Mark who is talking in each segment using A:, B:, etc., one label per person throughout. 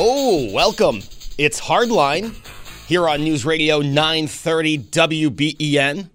A: Oh, welcome. It's Hardline here on News Radio 930 WBEN.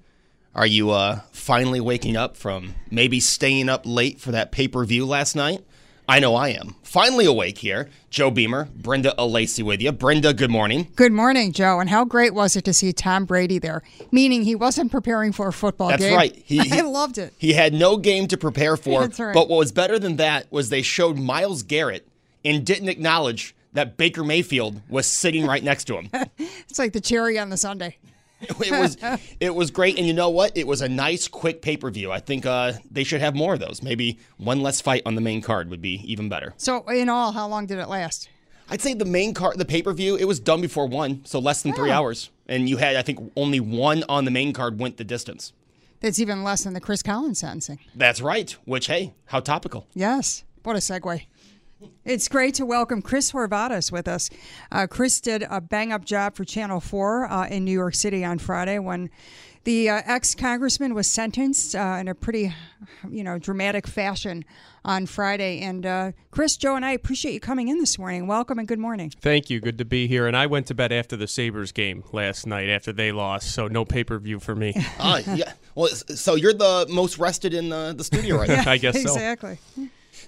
A: Are you uh, finally waking up from maybe staying up late for that pay per view last night? I know I am. Finally awake here. Joe Beamer, Brenda Alacey with you. Brenda, good morning.
B: Good morning, Joe. And how great was it to see Tom Brady there? Meaning he wasn't preparing for a football game.
A: That's
B: game.
A: right. He,
B: I loved it.
A: He had no game to prepare for.
B: That's right.
A: But what was better than that was they showed Myles Garrett and didn't acknowledge that Baker Mayfield was sitting right next to him.
B: It's like the cherry on the sundae.
A: it was it was great, and you know what? It was a nice, quick pay per view. I think uh, they should have more of those. Maybe one less fight on the main card would be even better.
B: So, in all, how long did it last?
A: I'd say the main card, the pay per view, it was done before one, so less than three hours, and you had I think only one on the main card went the distance.
B: That's even less than the Chris Collins sentencing.
A: That's right. Which hey, how topical.
B: Yes. What a segue. It's great to welcome Chris Horvatits with us. Uh, Chris did a bang up job for Channel 4 uh, in New York City on Friday when the uh, ex congressman was sentenced uh, in a pretty, you know, dramatic fashion on Friday. And uh, Chris, Joe, and I appreciate you coming in this morning. Welcome and good morning.
C: Thank you. Good to be here. And I went to bed after the Sabres game last night after they lost, so no pay per view for me.
A: Ah, yeah. Well, so you're the most rested in the, the studio right now.
C: I guess so.
B: exactly.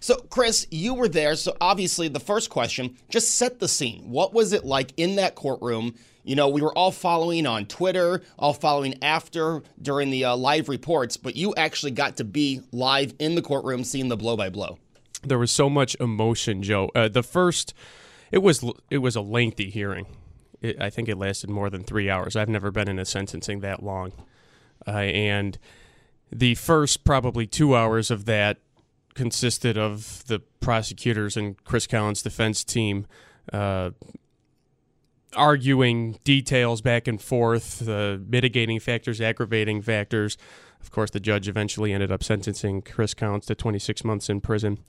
A: So, Chris, you were there. So, obviously, the first question just set the scene. What was it like in that courtroom? You know, we were all following on Twitter, all following after during the uh, live reports, but you actually got to be live in the courtroom seeing the blow by blow.
C: There was so much emotion, Joe. Uh, the first, it was it was a lengthy hearing. It, I think it lasted more than three hours. I've never been in a sentencing that long, uh, and the first probably two hours of that consisted of the prosecutors and Chris Collins' defense team uh, arguing details back and forth, uh, mitigating factors, aggravating factors. Of course, the judge eventually ended up sentencing Chris Collins to 26 months in prison.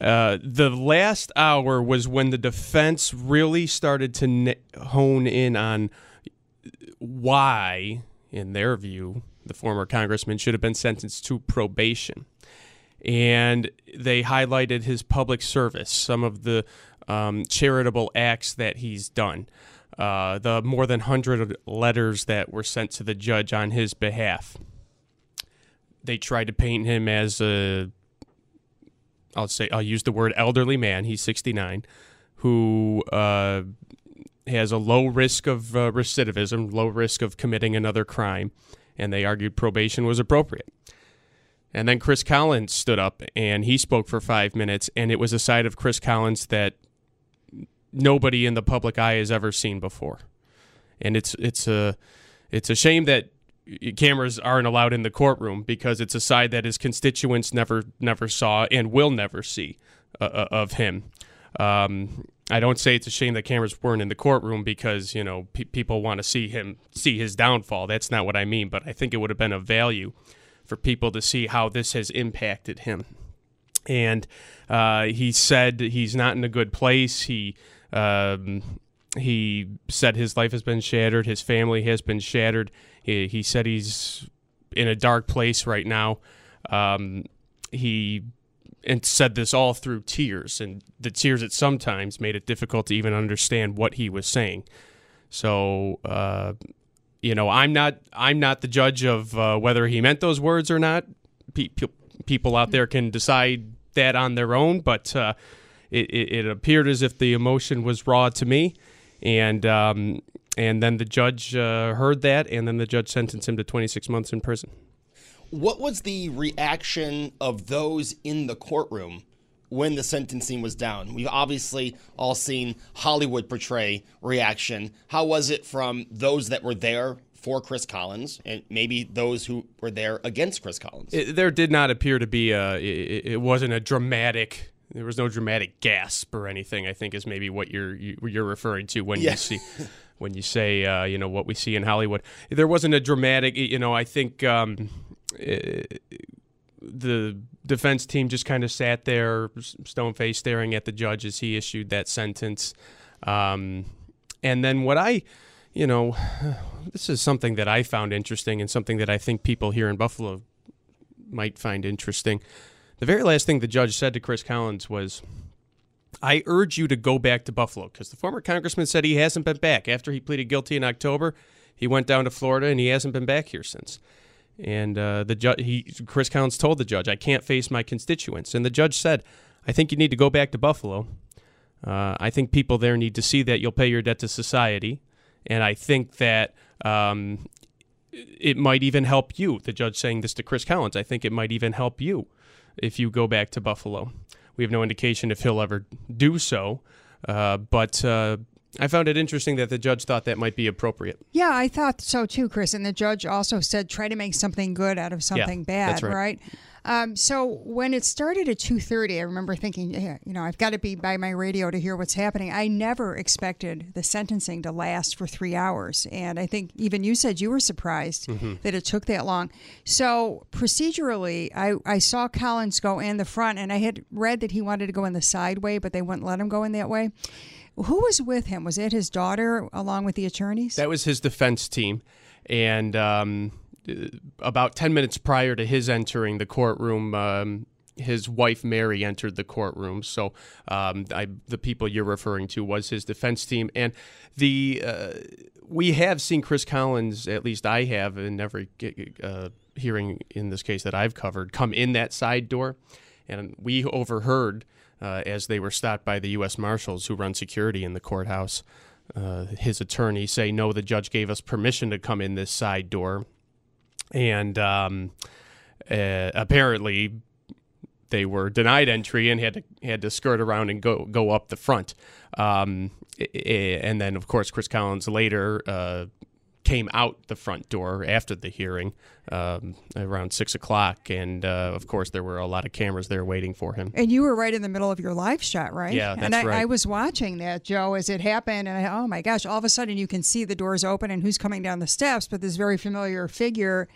C: Uh, the last hour was when the defense really started to n- hone in on why, in their view, the former congressman should have been sentenced to probation. And they highlighted his public service, some of the um, charitable acts that he's done, uh, the more than 100 letters that were sent to the judge on his behalf. They tried to paint him as a I'll say I'll use the word elderly man. He's 69, who uh, has a low risk of uh, recidivism, low risk of committing another crime, and they argued probation was appropriate. And then Chris Collins stood up and he spoke for five minutes, and it was a side of Chris Collins that nobody in the public eye has ever seen before. And it's it's a it's a shame that cameras aren't allowed in the courtroom because it's a side that his constituents never never saw and will never see uh, uh, of him. Um, I don't say it's a shame that cameras weren't in the courtroom because you know pe- people want to see him see his downfall. That's not what I mean, but I think it would have been of value for people to see how this has impacted him. And uh, he said he's not in a good place. He um, he said his life has been shattered. His family has been shattered. He, he said he's in a dark place right now. Um, he and said this all through tears, and the tears at sometimes made it difficult to even understand what he was saying. So, uh, you know, I'm not I'm not the judge of uh, whether he meant those words or not. Pe- pe- people out there can decide that on their own, but uh, it, it, it appeared as if the emotion was raw to me, and um, and then the judge uh, heard that, and then the judge sentenced him to 26 months in prison.
A: What was the reaction of those in the courtroom when the sentencing was down? We've obviously all seen Hollywood portray reaction. How was it from those that were there for Chris Collins and maybe those who were there against Chris Collins.
C: It, there did not appear to be a. It, it wasn't a dramatic. There was no dramatic gasp or anything. I think is maybe what you're you, you're referring to when
A: Yeah.
C: you see when you say uh, you know what we see in Hollywood. There wasn't a dramatic. You know, I think um, the defense team just kind of sat there, stone faced, staring at the judge as he issued that sentence. Um, and then what I, you know, this is something that I found interesting and something that I think people here in Buffalo might find interesting. The very last thing the judge said to Chris Collins was, I urge you to go back to Buffalo because the former congressman said he hasn't been back. After he pleaded guilty in October, he went down to Florida and he hasn't been back here since. And uh, the judge, he, Chris Collins told the judge, I can't face my constituents. And the judge said, I think you need to go back to Buffalo. Uh, I think people there need to see that you'll pay your debt to society. And I think that um, it might even help you. The judge saying this to Chris Collins, I think it might even help you if you go back to Buffalo. We have no indication if he'll ever do so. Uh, but uh, I found it interesting that the judge thought that might be appropriate.
B: Yeah, I thought so too, Chris. And the judge also said try to make something good out of something bad,
C: that's right.
B: Um, so when it started at two thirty, I remember thinking, yeah, you know, I've got to be by my radio to hear what's happening. I never expected the sentencing to last for three hours, and I think even you said you were surprised
C: Mm-hmm.
B: that it took that long. So procedurally, I, I saw Collins go in the front, and I had read that he wanted to go in the side way, but they wouldn't let him go in that way. Who was with him? Was it his daughter along with the attorneys?
C: That was his defense team. And um, about 10 minutes prior to his entering the courtroom, um, his wife Mary entered the courtroom. So um, I, the people you're referring to was his defense team. And the uh, we have seen Chris Collins, at least I have, in every uh, hearing in this case that I've covered, come in that side door. And we overheard uh, as they were stopped by the U.S. Marshals who run security in the courthouse. Uh, his attorney say, no, the judge gave us permission to come in this side door. And um, uh, apparently, they were denied entry and had to had to skirt around and go go up the front. Um, and then, of course, Chris Collins later uh, came out the front door after the hearing um, around six o'clock, and uh, of course, there were a lot of cameras there waiting for him.
B: And you were right in the middle of your live shot, right?
C: Yeah,
B: And
C: that's
B: I,
C: right.
B: I was watching that, Joe, as it happened, and I, oh my gosh! All of a sudden, you can see the doors open and who's coming down the steps, but this very familiar figure,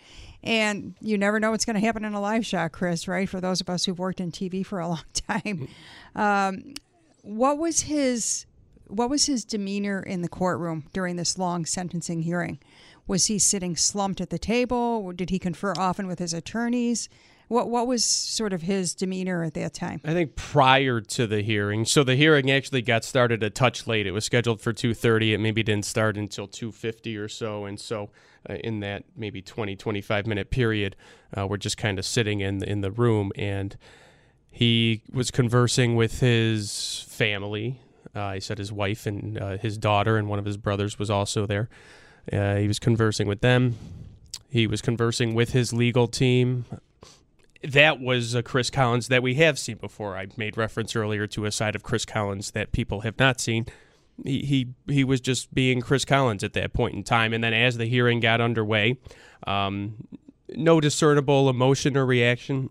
B: and you never know what's going to happen in a live shot, Chris. Right? For those of us who've worked in TV for a long time, um, what was his what was his demeanor in the courtroom during this long sentencing hearing? Was he sitting slumped at the table? Did he confer often with his attorneys? What what was sort of his demeanor at that time?
C: I think prior to the hearing. So the hearing actually got started a touch late. It was scheduled for 2:30. It maybe didn't start until 2:50 or so. And so uh, in that maybe 20 25 minute period, uh, we're just kind of sitting in in the room and he was conversing with his family. Uh, he said his wife and uh, his daughter and one of his brothers was also there. Uh, he was conversing with them. He was conversing with his legal team that was a Chris Collins that we have seen before. I made reference earlier to a side of Chris Collins that people have not seen. He, he he was just being Chris Collins at that point in time, and then as the hearing got underway, um, no discernible emotion or reaction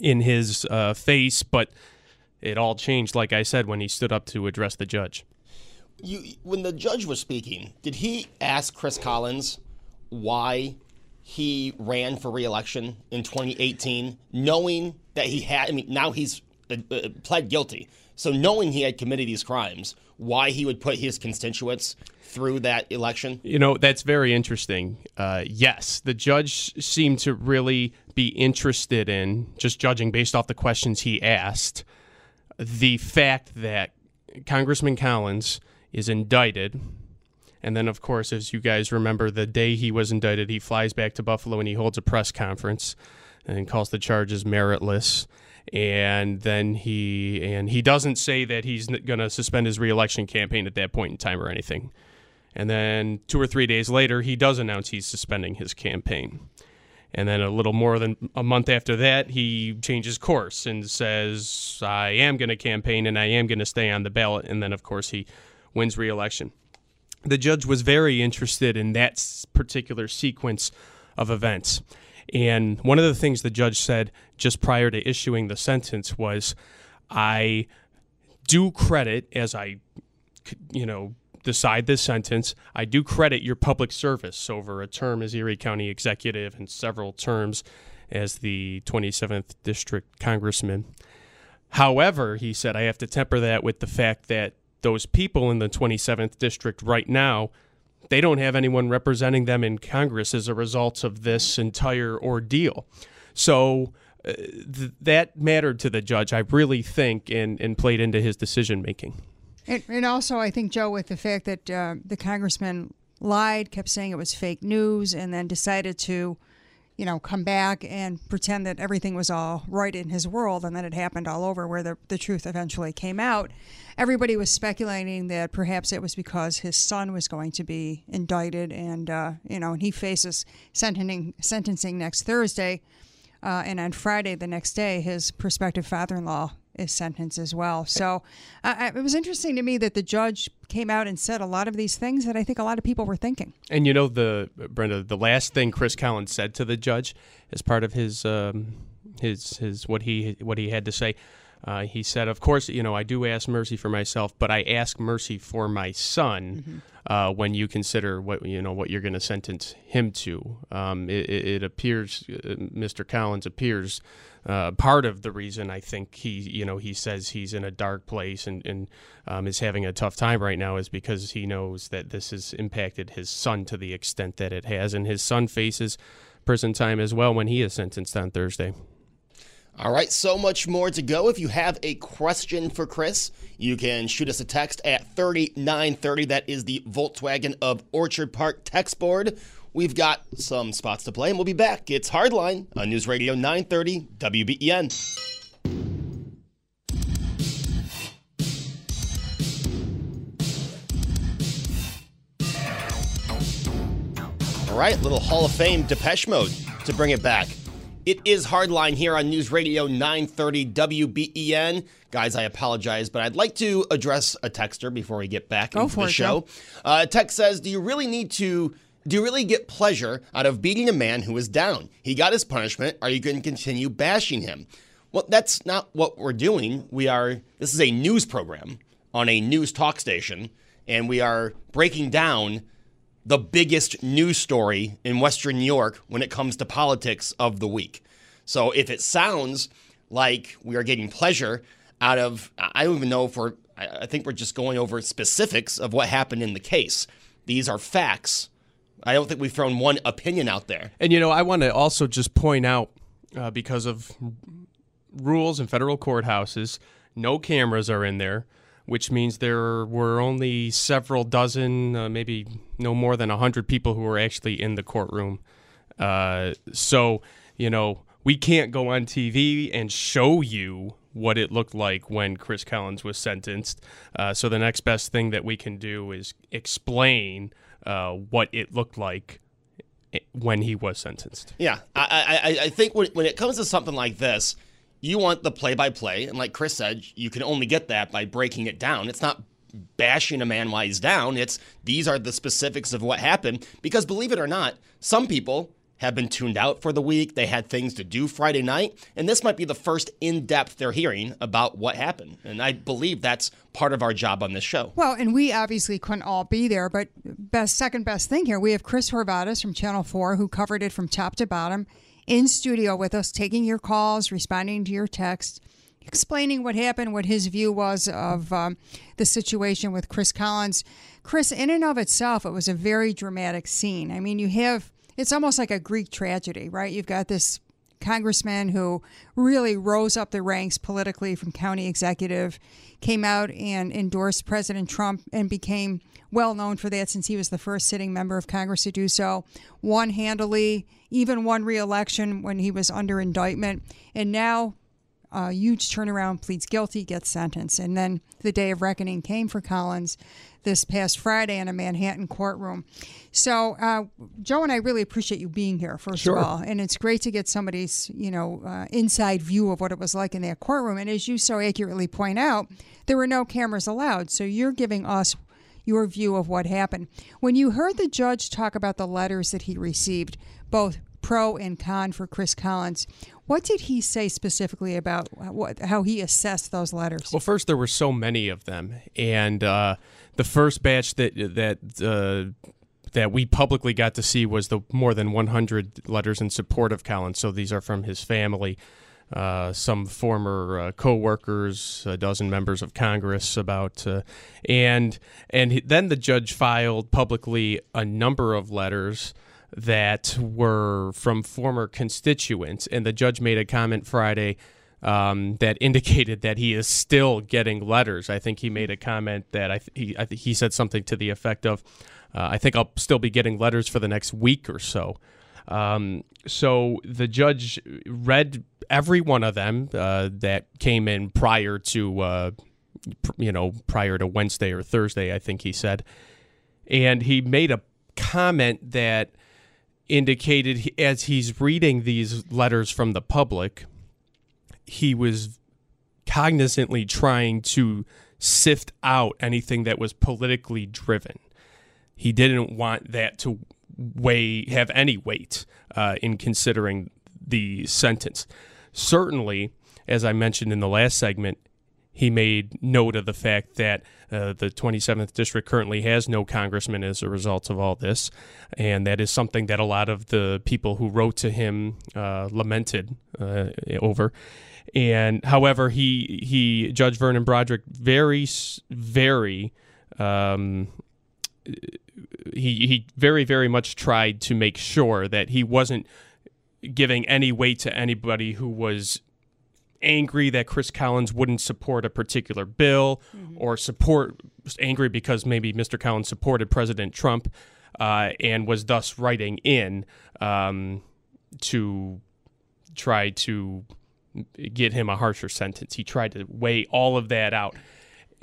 C: in his uh, face, but it all changed, like I said, when he stood up to address the judge.
A: You, when the judge was speaking, did he ask Chris Collins why he ran for reelection in 2018, knowing that he had? I mean, now he's uh, uh, pled guilty, so knowing he had committed these crimes, why he would put his constituents through that election?
C: You know, that's very interesting. Uh, yes, the judge seemed to really be interested in, just judging based off the questions he asked, the fact that Congressman Collins is indicted. And then, of course, as you guys remember, the day he was indicted, he flies back to Buffalo and he holds a press conference and calls the charges meritless. And then he and he doesn't say that he's going to suspend his reelection campaign at that point in time or anything. And then two or three days later, he does announce he's suspending his campaign. And then a little more than a month after that, he changes course and says, I am going to campaign and I am going to stay on the ballot. And then, of course, he wins re election. the judge was very interested in that particular sequence of events. And one of the things the judge said just prior to issuing the sentence was, I do credit as I, you know, decide this sentence, I do credit your public service over a term as Erie County executive and several terms as the 27th district congressman. However, he said, I have to temper that with the fact that those people in the 27th district right now, they don't have anyone representing them in Congress as a result of this entire ordeal. So uh, th- that mattered to the judge, I really think, and, and played into his decision making.
B: And, and also, I think, Joe, with the fact that uh, the congressman lied, kept saying it was fake news, and then decided to, you know, come back and pretend that everything was all right in his world, and then it happened all over where the, the truth eventually came out. Everybody was speculating that perhaps it was because his son was going to be indicted, and, uh, you know, and he faces sentencing, sentencing next Thursday. Uh, and on Friday, the next day, his prospective father in law is sentenced as well. So uh, it was interesting to me that the judge came out and said a lot of these things that I think a lot of people were thinking.
C: And you know the Brenda, the last thing Chris Collins said to the judge as part of his um, his his what he what he had to say. Uh, he said, "Of course, you know I do ask mercy for myself, but I ask mercy for my son uh, when you consider what you know what you're going to sentence him to." Um, it, it it appears, uh, Mr. Collins appears. Uh, part of the reason I think he, you know, he says he's in a dark place and, and um, is having a tough time right now is because he knows that this has impacted his son to the extent that it has, and his son faces prison time as well when he is sentenced on Thursday.
A: All right, so much more to go. If you have a question for Chris, you can shoot us a text at 3930. That is the Volkswagen of Orchard Park text board. We've got some spots to play, and we'll be back. It's Hardline on News Radio 930 WBEN. All right, little Hall of Fame Depeche Mode to bring it back. It is Hardline here on News Radio 930 WBEN. Guys, I apologize, but I'd like to address a texter before we get back
B: Go
A: into the show. Uh, text says, Do you really need to. Do you really get pleasure out of beating a man who is down? He got his punishment. Are you going to continue bashing him? Well, that's not what we're doing. We are, this is a news program on a news talk station, and we are breaking down the biggest news story in Western New York when it comes to politics of the week. So if it sounds like we are getting pleasure out of, I don't even know if we're, I I think we're just going over specifics of what happened in the case. These are facts. I don't think we've thrown one opinion out there.
C: And you know, I want to also just point out uh, because of rules in federal courthouses, no cameras are in there, which means there were only several dozen, uh, maybe no more than hundred people who were actually in the courtroom. Uh, so you know, we can't go on TV and show you what it looked like when Chris Collins was sentenced. Uh, so the next best thing that we can do is explain uh, what it looked like when he was sentenced.
A: Yeah, I, I, I think when, when it comes to something like this, you want the play by play. And like Chris said, you can only get that by breaking it down. It's not bashing a man while he's down, it's these are the specifics of what happened. Because believe it or not, some people have been tuned out for the week. They had things to do Friday night. And this might be the first in depth they're hearing about what happened. And I believe that's part of our job on this show.
B: Well, and we obviously couldn't all be there, but best second best thing here, we have Chris Horvatits from Channel 4 who covered it from top to bottom in studio with us, taking your calls, responding to your texts, explaining what happened, what his view was of um, the situation with Chris Collins. Chris, in and of itself, it was a very dramatic scene. I mean, you have it's almost like a Greek tragedy, right? You've got this congressman who really rose up the ranks politically from county executive, came out and endorsed President Trump and became well known for that since he was the first sitting member of Congress to do so, won handily, even won re-election when he was under indictment, and now a huge turnaround, pleads guilty, gets sentenced. And then the day of reckoning came for Collins this past Friday in a Manhattan courtroom. So, uh, Joe and I really appreciate you being here, first
D: Sure.
B: of all. And it's great to get somebody's, you know, uh, inside view of what it was like in that courtroom. And as you so accurately point out, there were no cameras allowed. So you're giving us your view of what happened. When you heard the judge talk about the letters that he received, both pro and con for Chris Collins, what did he say specifically about what, how he assessed those letters?
C: Well, first there were so many of them, and uh, the first batch that that uh, that we publicly got to see was the more than 100 letters in support of Collins. So these are from his family, uh, some former uh, co-workers, a dozen members of Congress. About uh, and and then the judge filed publicly a number of letters that were from former constituents, and the judge made a comment Friday. Um, that indicated that he is still getting letters. I think he made a comment that I th- he I th- he said something to the effect of, uh, "I think I'll still be getting letters for the next week or so." Um, so the judge read every one of them uh, that came in prior to uh, pr- you know prior to Wednesday or Thursday, I think he said, and he made a comment that indicated as he's reading these letters from the public, he was cognizantly trying to sift out anything that was politically driven. He didn't want that to weigh have any weight uh, in considering the sentence. Certainly, as I mentioned in the last segment, he made note of the fact that uh, the 27th district currently has no congressman as a result of all this, and that is something that a lot of the people who wrote to him uh, lamented uh, over. And however, he he Judge Vernon Broderick very very um, he he very very much tried to make sure that he wasn't giving any weight to anybody who was angry that Chris Collins wouldn't support a particular bill or support angry because maybe Mr. Collins supported President Trump uh, and was thus writing in um, to try to get him a harsher sentence. He tried to weigh all of that out.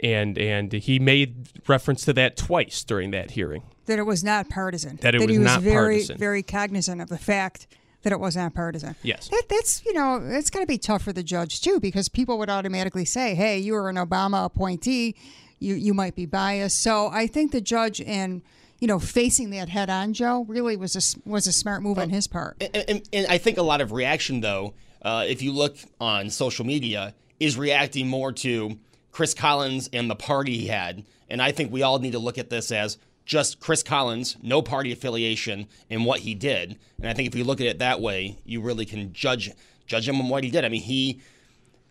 C: And and he made reference to that twice during that hearing.
B: that it was not partisan.
C: That it
B: he
C: was
B: was
C: not
B: very,
C: partisan.
B: very cognizant of the fact that it was not partisan.
C: Yes.
B: That, that's you know it's got to be tough for the judge too because people would automatically say, "Hey, you were an Obama appointee, you you might be biased." So I think the judge in you know facing that head on, Joe, really was a s- was a smart move on his part.
A: And, and, and I think a lot of reaction, though, uh, if you look on social media, is reacting more to Chris Collins and the party he had. And I think we all need to look at this as just Chris Collins, no party affiliation, and what he did. And I think if you look at it that way, you really can judge judge him on what he did. I mean, he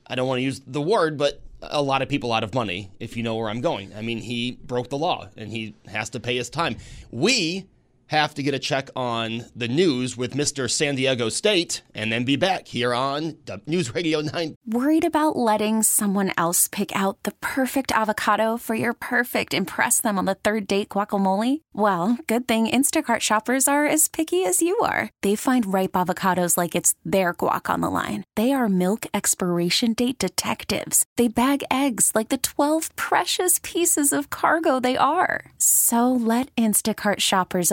A: I don't want to use the word, but a lot of people out of money, if you know where I'm going. I mean, he broke the law and he has to pay his time. We have to get a check on the news with Mr. San Diego State and then be back here on News Radio 9.
D: Worried about letting someone else pick out the perfect avocado for your perfect impress them on the third date guacamole? Well, good thing Instacart shoppers are as picky as you are. They find ripe avocados like it's their guac on the line. They are milk expiration date detectives. They bag eggs like the 12 precious pieces of cargo they are. So let Instacart shoppers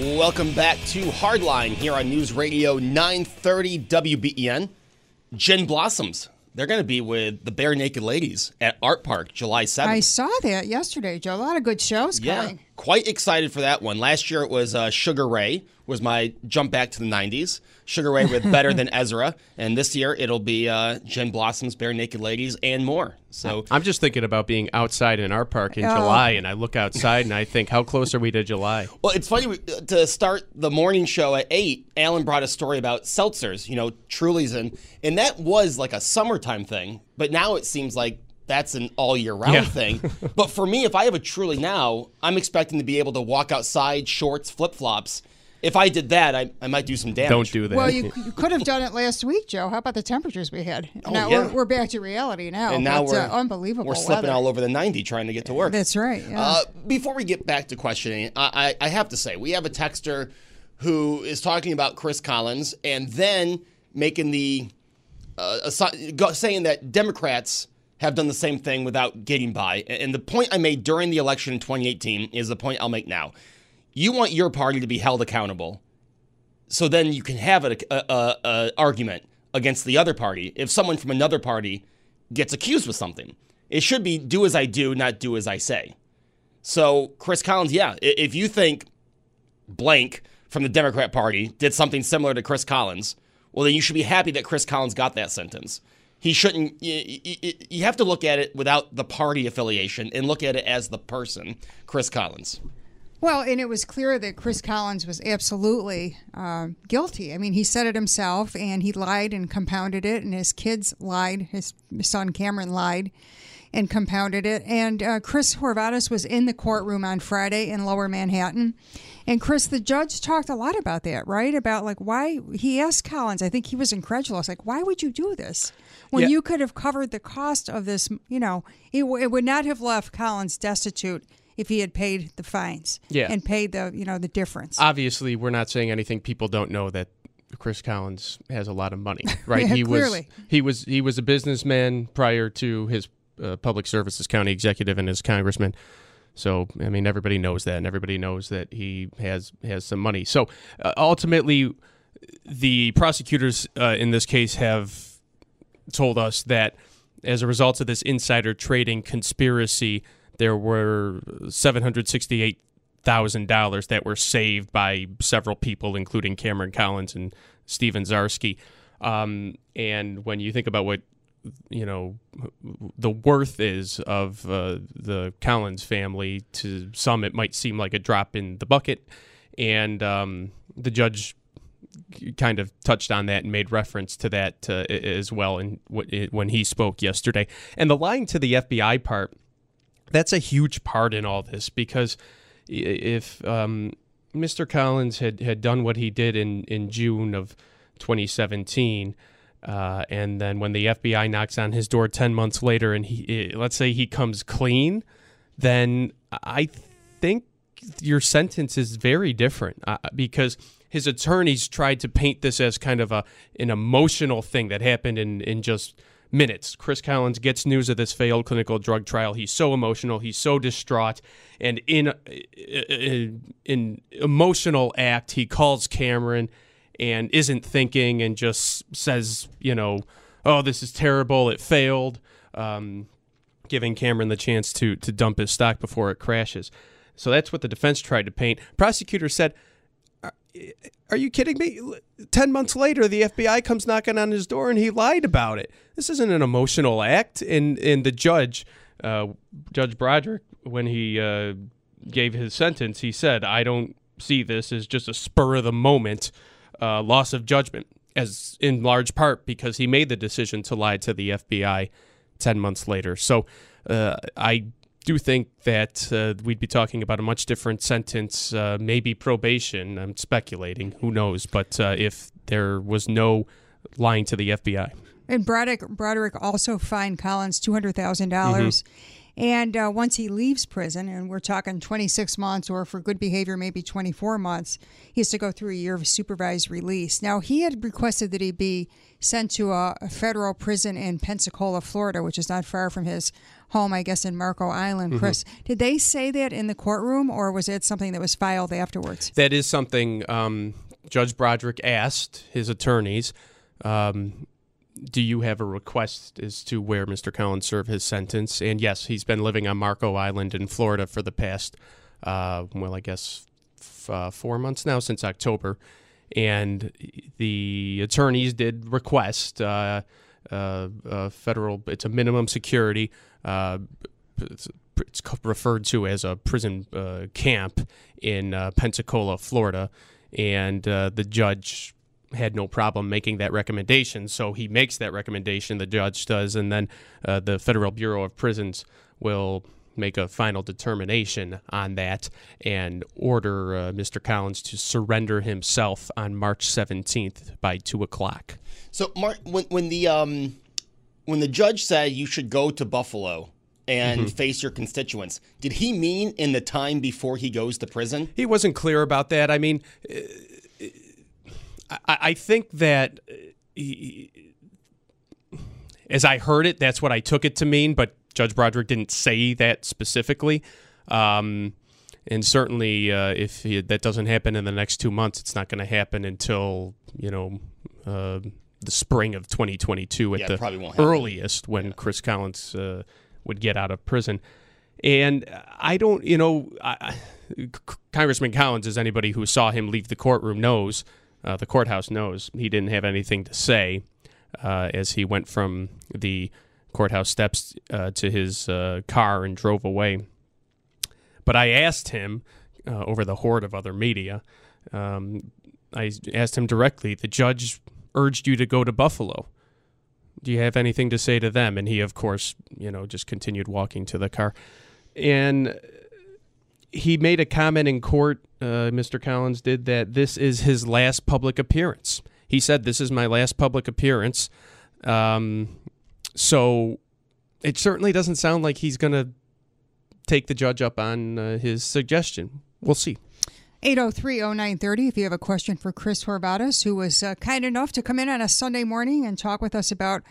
A: Welcome back to Hardline here on News Radio 930 WBEN. Gin Blossoms. They're going to be with the Barenaked Ladies at Artpark July 7th.
B: I saw that yesterday, Joe. A lot of good shows
A: yeah,
B: coming.
A: Quite excited for that one. Last year it was uh, Sugar Ray was my jump back to the 90s. Sugar Ray with Better Than Ezra. And this year it'll be uh, Gin Blossoms, Barenaked Ladies, and more. So
C: I'm just thinking about being outside in our park in
B: Oh.
C: July, and I look outside and I think, how close are we to July?
A: Well, it's funny to start the morning show at eight. Alan brought a story about seltzers, you know, Truly's, and and that was like a summertime thing. But now it seems like that's an all year round
C: Yeah.
A: thing. but for me, if I have a Truly now, I'm expecting to be able to walk outside, shorts, flip flops. If I did that, I, I might do some damage.
C: Don't do that.
B: Well, you, you could have done it last week, Joe. How about the temperatures we had? now
A: Oh, yeah.
B: we're, we're back to reality now.
A: And now
B: but,
A: we're
B: uh, unbelievable.
A: We're slipping
B: weather.
A: all over the 90 trying to get to work.
B: That's right. Yeah.
A: Uh, before we get back to questioning, I, I, I have to say we have a texter who is talking about Chris Collins and then making the uh, assi- go- saying that Democrats have done the same thing without getting by. And the point I made during the election in 2018 is the point I'll make now. You want your party to be held accountable, so then you can have an argument against the other party if someone from another party gets accused with something. It should be do as I do, not do as I say. So, Chris Collins, yeah, if you think blank from the Democrat Party did something similar to Chris Collins, well, then you should be happy that Chris Collins got that sentence. He shouldn't, you, you, have to look at it without the party affiliation and look at it as the person, Chris Collins.
B: Well, and it was clear that Chris Collins was absolutely uh, guilty. I mean, he said it himself, and he lied and compounded it, and his kids lied. His son Cameron lied and compounded it. And uh, Chris Horvatits was in the courtroom on Friday in Lower Manhattan. And Chris, the judge talked a lot about that, right? About like why he asked Collins. I think he was incredulous. Like, why would you do this when you could have covered the cost of this? You know, it, w- it would not have left Collins destitute if he had paid the fines
C: Yeah.
B: and paid the you know the difference.
C: Obviously, we're not saying anything people don't know that Chris Collins has a lot of money, right?
B: Yeah,
C: he
B: clearly.
C: was he was he was a businessman prior to his uh, public services county executive and his congressman. So I mean, everybody knows that, and everybody knows that he has has some money. So uh, ultimately, the prosecutors uh, in this case have told us that as a result of this insider trading conspiracy, there were seven hundred sixty-eight thousand dollars that were saved by several people, including Cameron Collins and Stephen Zarsky. Um, and when you think about what you know the worth is of uh, the Collins family, to some it might seem like a drop in the bucket, and um, the judge kind of touched on that and made reference to that uh, as well in wh- when he spoke yesterday. And the lying to the FBI part, that's a huge part in all this because if um, Mr. Collins had, had done what he did in, in June of 2017, uh, and then when the FBI knocks on his door 10 months later and he, let's say he comes clean, then I think your sentence is very different uh, because his attorneys tried to paint this as kind of a an emotional thing that happened in in just minutes. Chris Collins gets news of this failed clinical drug trial. He's so emotional. He's so distraught, and in in, in emotional act, he calls Cameron and isn't thinking and just says, you know, oh, this is terrible. It failed. Um, giving Cameron the chance to to dump his stock before it crashes. So that's what the defense tried to paint. Prosecutor said, "Are, you kidding me? 10 months later the FBI comes knocking on his door and he lied about it. This isn't an emotional act." And and the judge uh, Judge Broderick when he uh, gave his sentence, he said, "I don't see this as just a spur of the moment uh, loss of judgment." As in large part because he made the decision to lie to the FBI 10 months later. So uh, I do think that uh, we'd be talking about a much different sentence, uh, maybe probation. I'm speculating. Who knows? But uh, if there was no lying to the FBI.
B: And Broderick, Broderick also fined Collins two hundred thousand dollars. And uh, once he leaves prison, and we're talking 26 months, or for good behavior, maybe 24 months, he has to go through a year of supervised release. Now, he had requested that he be sent to a, a federal prison in Pensacola, Florida, which is not far from his home, I guess, in Marco Island. Chris, did they say that in the courtroom, or was it something that was filed afterwards?
C: That is something um, Judge Broderick asked his attorneys. Um, do you have a request as to where Mr. Collins served his sentence? And yes, he's been living on Marco Island in Florida for the past, uh, well, I guess f- uh, four months now since October. And the attorneys did request uh, uh, uh, federal, it's a minimum security. Uh, it's, it's referred to as a prison uh, camp in Pensacola, Florida. And the judge had no problem making that recommendation. So he makes that recommendation, the judge does, and then the Federal Bureau of Prisons will make a final determination on that and order uh, Mr. Collins to surrender himself on March 17th by 2 o'clock.
A: So, Mark, when when the um, when the judge said you should go to Buffalo and face your constituents, did he mean in the time before he goes to prison?
C: He wasn't clear about that. I mean, uh, I, I think that uh, he, as I heard it, that's what I took it to mean, but Judge Broderick didn't say that specifically. Um, and certainly, uh, if he, that doesn't happen in the next two months, it's not going to happen until, you know, uh, the spring of 2022 at
A: Yeah,
C: the
A: probably won't happen.
C: earliest when Chris Collins uh, would get out of prison. And I don't, you know, I- Congressman Collins, as anybody who saw him leave the courtroom knows, uh, the courthouse knows, he didn't have anything to say uh, as he went from the courthouse steps uh, to his uh, car and drove away. But I asked him uh, over the horde of other media, um, I asked him directly, the judge urged you to go to Buffalo. Do you have anything to say to them? And he, of course, you know, just continued walking to the car. And he made a comment in court, uh, Mr. Collins did, that this is his last public appearance. He said, This is my last public appearance. Um, so it certainly doesn't sound like he's going to take the judge up on uh, his suggestion. We'll see.
B: 803-0930 if you have a question for Chris Horvatits, who was uh, kind enough to come in on a Sunday morning and talk with us about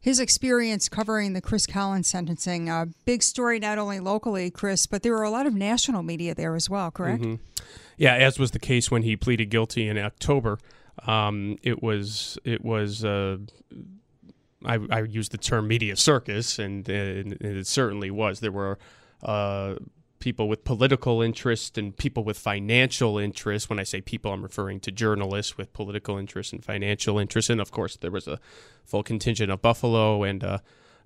B: his experience covering the Chris Collins sentencing. Uh, big story not only locally, Chris, but there were a lot of national media there as well, correct?
C: Yeah, as was the case when he pleaded guilty in October. Um, it was it was uh, I, I used the term media circus, and, and it certainly was. There were uh, people with political interest and people with financial interest. When I say people, I'm referring to journalists with political interest and financial interest. And of course, there was a full contingent of Buffalo and uh,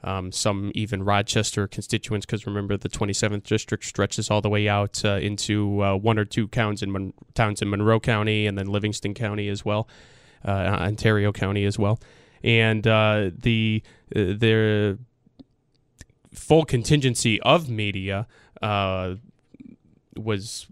C: um, some even Rochester constituents, because remember, the 27th district stretches all the way out uh, into uh, one or two towns in, Mon- towns in Monroe County and then Livingston County as well, uh, Ontario County as well. And uh, the uh, the full contingency of media uh, was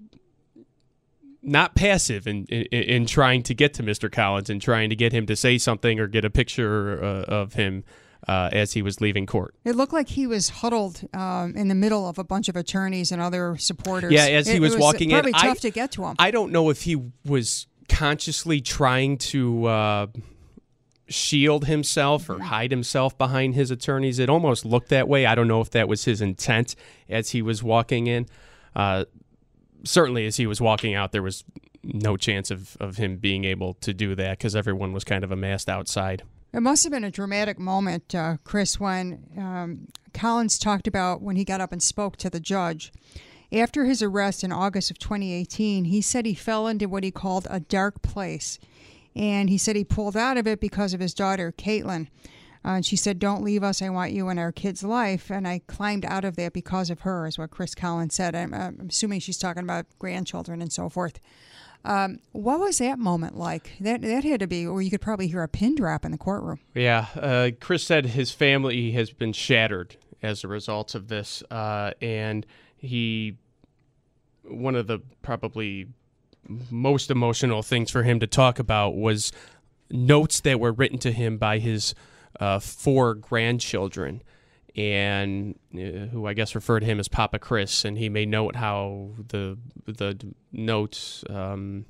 C: not passive in, in in trying to get to Mr. Collins and trying to get him to say something or get a picture uh, of him uh, as he was leaving court.
B: It looked like he was huddled um, in the middle of a bunch of attorneys and other supporters.
C: Yeah, as he
B: It- it
C: was, walking
B: probably
C: in,
B: tough
C: I,
B: to get to him.
C: I don't know if he was consciously trying to uh, shield himself or hide himself behind his attorneys. It almost looked that way. I don't know if that was his intent as he was walking in. Uh, certainly, as he was walking out, there was no chance of, of him being able to do that because everyone was kind of amassed outside.
B: It must have been a dramatic moment, uh, Chris, when um, Collins talked about when he got up and spoke to the judge. After his arrest in August of 2018, he said he fell into what he called a dark place. And he said he pulled out of it because of his daughter, Caitlin. Uh, and she said, Don't leave us. I want you in our kid's life. And I climbed out of that because of her, is what Chris Collins said. I'm, I'm assuming she's talking about grandchildren and so forth. Um, what was that moment like? That that had to be, or you could probably hear a pin drop in the courtroom.
C: Yeah, uh, Chris said his family has been shattered as a result of this, uh, and he one of the probably most emotional things for him to talk about was notes that were written to him by his uh, four grandchildren and uh, who I guess referred to him as Papa Chris, and he may note how the the notes um,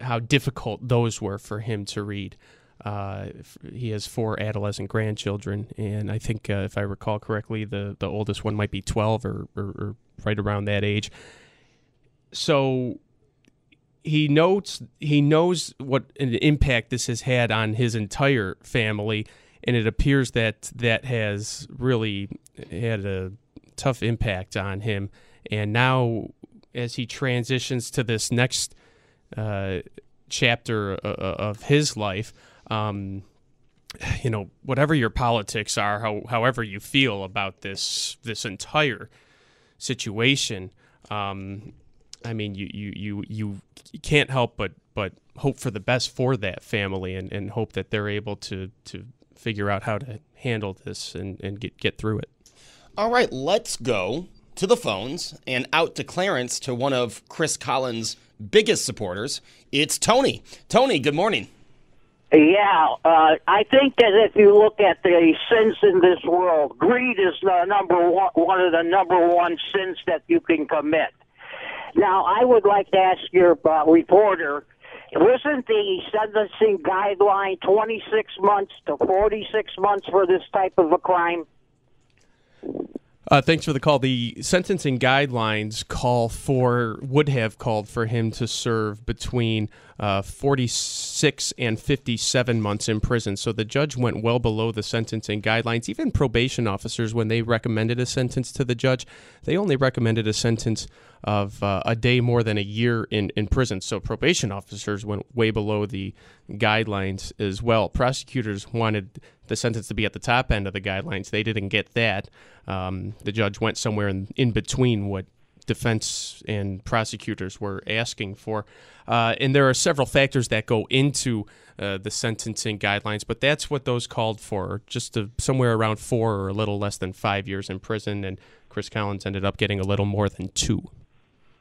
C: how difficult those were for him to read. Uh, he has four adolescent grandchildren, and I think, uh, if I recall correctly, the, the oldest one might be 12 or, or, or right around that age. So he notes he knows what an impact this has had on his entire family, and it appears that that has really had a tough impact on him. And now, as he transitions to this next uh, chapter uh, uh, of his life, um, you know, whatever your politics are, how, however you feel about this this entire situation, um, I mean, you, you you you can't help but but hope for the best for that family and, and hope that they're able to to figure out how to handle this and, and get get through it.
A: All right, let's go to the phones and out to Clarence to one of Chris Collins' biggest supporters. It's Tony. Tony, good morning.
E: Yeah, uh, I think that if you look at the sins in this world, greed is the number one, one of the number one sins that you can commit. Now, I would like to ask your uh, reporter, wasn't the sentencing guideline 26 months to 46 months for this type of a crime?
C: Uh, thanks for the call. The sentencing guidelines call for, would have called for him to serve between uh, 46 and 57 months in prison. So the judge went well below the sentencing guidelines. Even probation officers, when they recommended a sentence to the judge, they only recommended a sentence of uh, a day more than a year in, in prison. So probation officers went way below the guidelines as well. Prosecutors wanted the sentence to be at the top end of the guidelines. They didn't get that. Um, the judge went somewhere in, in between what defense and prosecutors were asking for. Uh, and there are several factors that go into uh, the sentencing guidelines, but that's what those called for, just somewhere around four or a little less than five years in prison. And Chris Collins ended up getting a little more than two.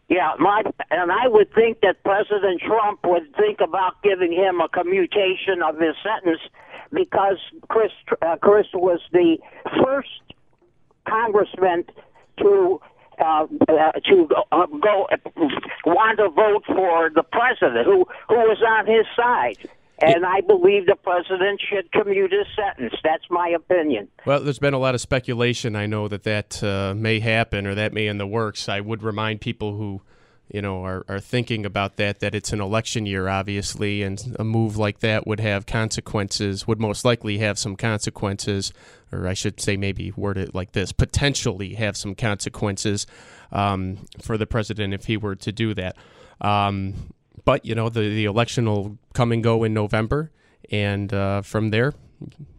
E: Yeah, my and I would think that President Trump would think about giving him a commutation of his sentence because Chris uh, Chris was the first congressman to uh, uh, to uh, go want to vote for the president who who was on his side. And I believe the president should commute his sentence. That's my opinion.
C: Well, there's been a lot of speculation. I know that that uh, may happen or that may in the works. I would remind people who you know, are, are thinking about that, that it's an election year, obviously, and a move like that would have consequences, would most likely have some consequences, or I should say, maybe word it like this potentially have some consequences um, for the president if he were to do that. Um, but, you know, the, the election will come and go in November, and uh, from there,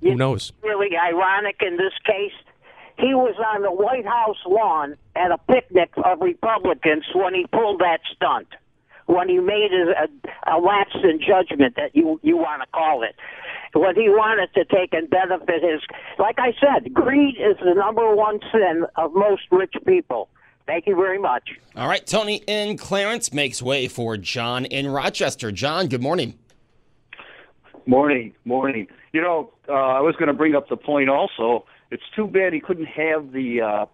C: who knows?
E: It's really ironic in this case he was on the White House lawn at a picnic of Republicans when he pulled that stunt, when he made a, a lapse in judgment that you you want to call it. When he wanted to take and benefit his, like I said, greed is the number one sin of most rich people. Thank you very much.
A: All right, Tony in Clarence makes way for John in Rochester. John, good morning.
F: Morning, morning. You know, uh, I was going to bring up the point also it's too bad he couldn't have the uh,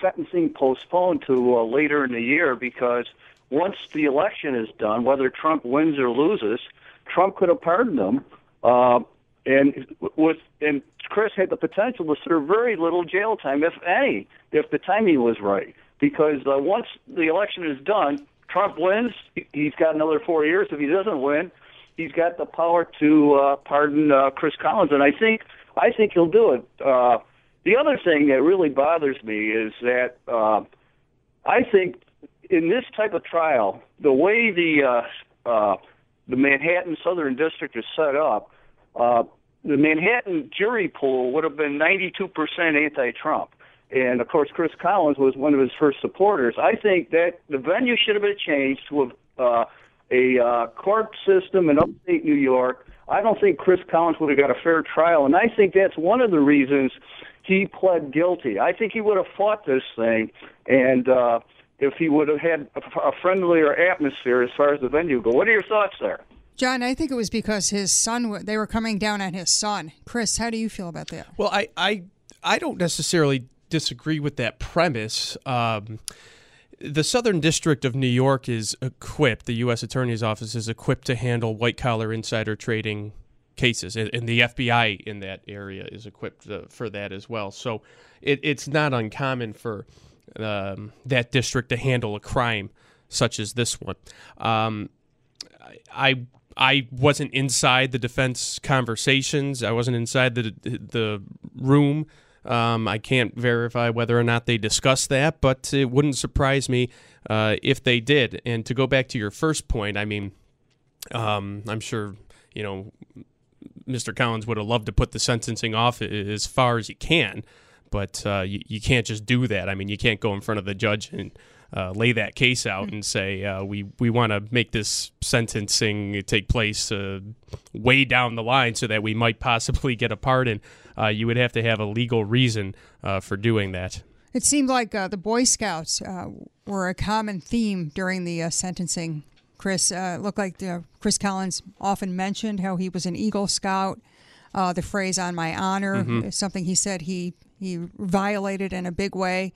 F: sentencing postponed to uh, later in the year because once the election is done, whether Trump wins or loses, Trump could have pardoned him. Uh, and with and Chris had the potential to serve very little jail time, if any, if the timing was right. Because uh, once the election is done, Trump wins. He's got another four years. If he doesn't win, he's got the power to uh, pardon uh, Chris Collins. And I think I think he'll do it. Uh, the other thing that really bothers me is that uh, I think in this type of trial, the way the uh, uh, the Manhattan Southern District is set up, uh, the Manhattan jury pool would have been 92% anti-Trump. And of course, Chris Collins was one of his first supporters. I think that the venue should have been changed to a, uh, a uh, court system in upstate New York I don't think Chris Collins would have got a fair trial, and I think that's one of the reasons he pled guilty. I think he would have fought this thing, and uh, if he would have had a, a friendlier atmosphere as far as the venue go. What are your thoughts there?
B: John, I think it was because his son, they were coming down on his son. Chris, how do you feel about that?
C: Well, I, I, I don't necessarily disagree with that premise. Um, the Southern District of New York is equipped, the U.S. Attorney's Office is equipped to handle white collar insider trading cases, and, the FBI in that area is equipped uh, for that as well. So it, it's not uncommon for um, that district to handle a crime such as this one. Um, I I wasn't inside the defense conversations. I wasn't inside the the room um, I can't verify whether or not they discussed that, but it wouldn't surprise me uh, if they did. And to go back to your first point, I mean, um, I'm sure you know Mr. Collins would have loved to put the sentencing off as far as he can, but uh, you, you can't just do that. I mean, you can't go in front of the judge and uh, lay that case out and say uh, we we want to make this sentencing take place uh, way down the line so that we might possibly get a pardon uh, you would have to have a legal reason uh, for doing that.
B: It seemed like uh, the Boy Scouts uh, were a common theme during the uh, sentencing. Chris uh, looked like Chris Collins often mentioned how he was an Eagle Scout. the phrase "on my honor" mm-hmm. is something he said he he violated in a big way.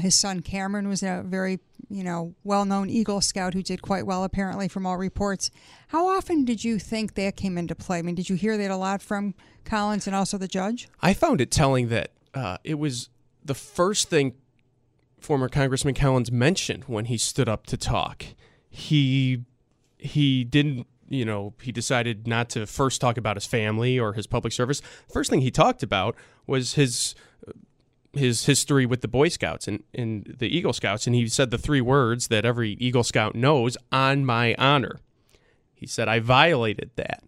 B: His son Cameron was a very you know well-known Eagle Scout who did quite well apparently from all reports. How often did you think that came into play? I mean, did you hear that a lot from Collins and also the judge?
C: I found it telling that uh, it was the first thing former Congressman Collins mentioned when he stood up to talk. He he didn't you know he decided not to first talk about his family or his public service. First thing he talked about was his his history with the Boy Scouts and, and the Eagle Scouts, and he said the three words that every Eagle Scout knows: "On my honor." He said, "I violated that."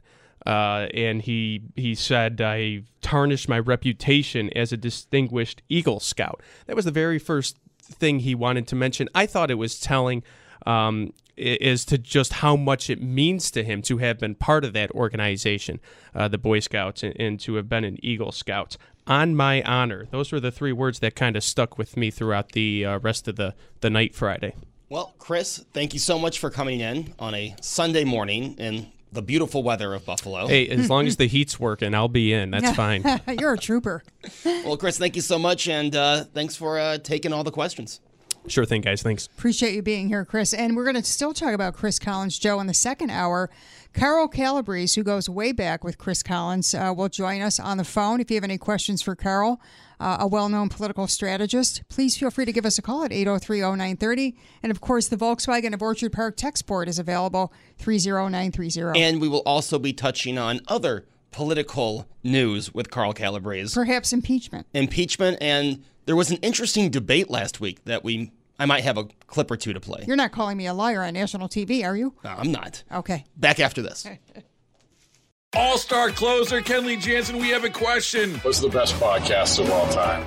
C: Uh, and he he said I tarnished my reputation as a distinguished Eagle Scout. That was the very first thing he wanted to mention. I thought it was telling um, as to just how much it means to him to have been part of that organization, uh, the Boy Scouts, and, and, to have been an Eagle Scout. On my honor, those were the three words that kind of stuck with me throughout the uh, rest of the the night Friday.
A: Well, Chris, thank you so much for coming in on a Sunday morning and the beautiful weather of Buffalo.
C: Hey, as long as the heat's working, I'll be in. That's fine.
B: You're a trooper.
A: well, Chris, thank you so much, and uh, thanks for uh, taking all the questions.
C: Sure thing, guys. Thanks.
B: Appreciate you being here, Chris. And we're going to still talk about Chris Collins, Joe, in the second hour. Carl Calabrese, who goes way back with Chris Collins, uh, will join us on the phone. If you have any questions for Carl, uh, a well known political strategist, please feel free to give us a call at 803 0930. And of course, the Volkswagen of Orchard Park text board is available 30930.
A: And we will also be touching on other political news with Carl Calabrese.
B: Perhaps impeachment.
A: Impeachment. And there was an interesting debate last week that we. I might have a clip or two to play.
B: You're not calling me a liar on national TV, are you?
A: No, I'm not.
B: Okay.
A: Back after this.
G: All star closer Kenley Jansen, we have a question.
H: What's the best podcast of all time?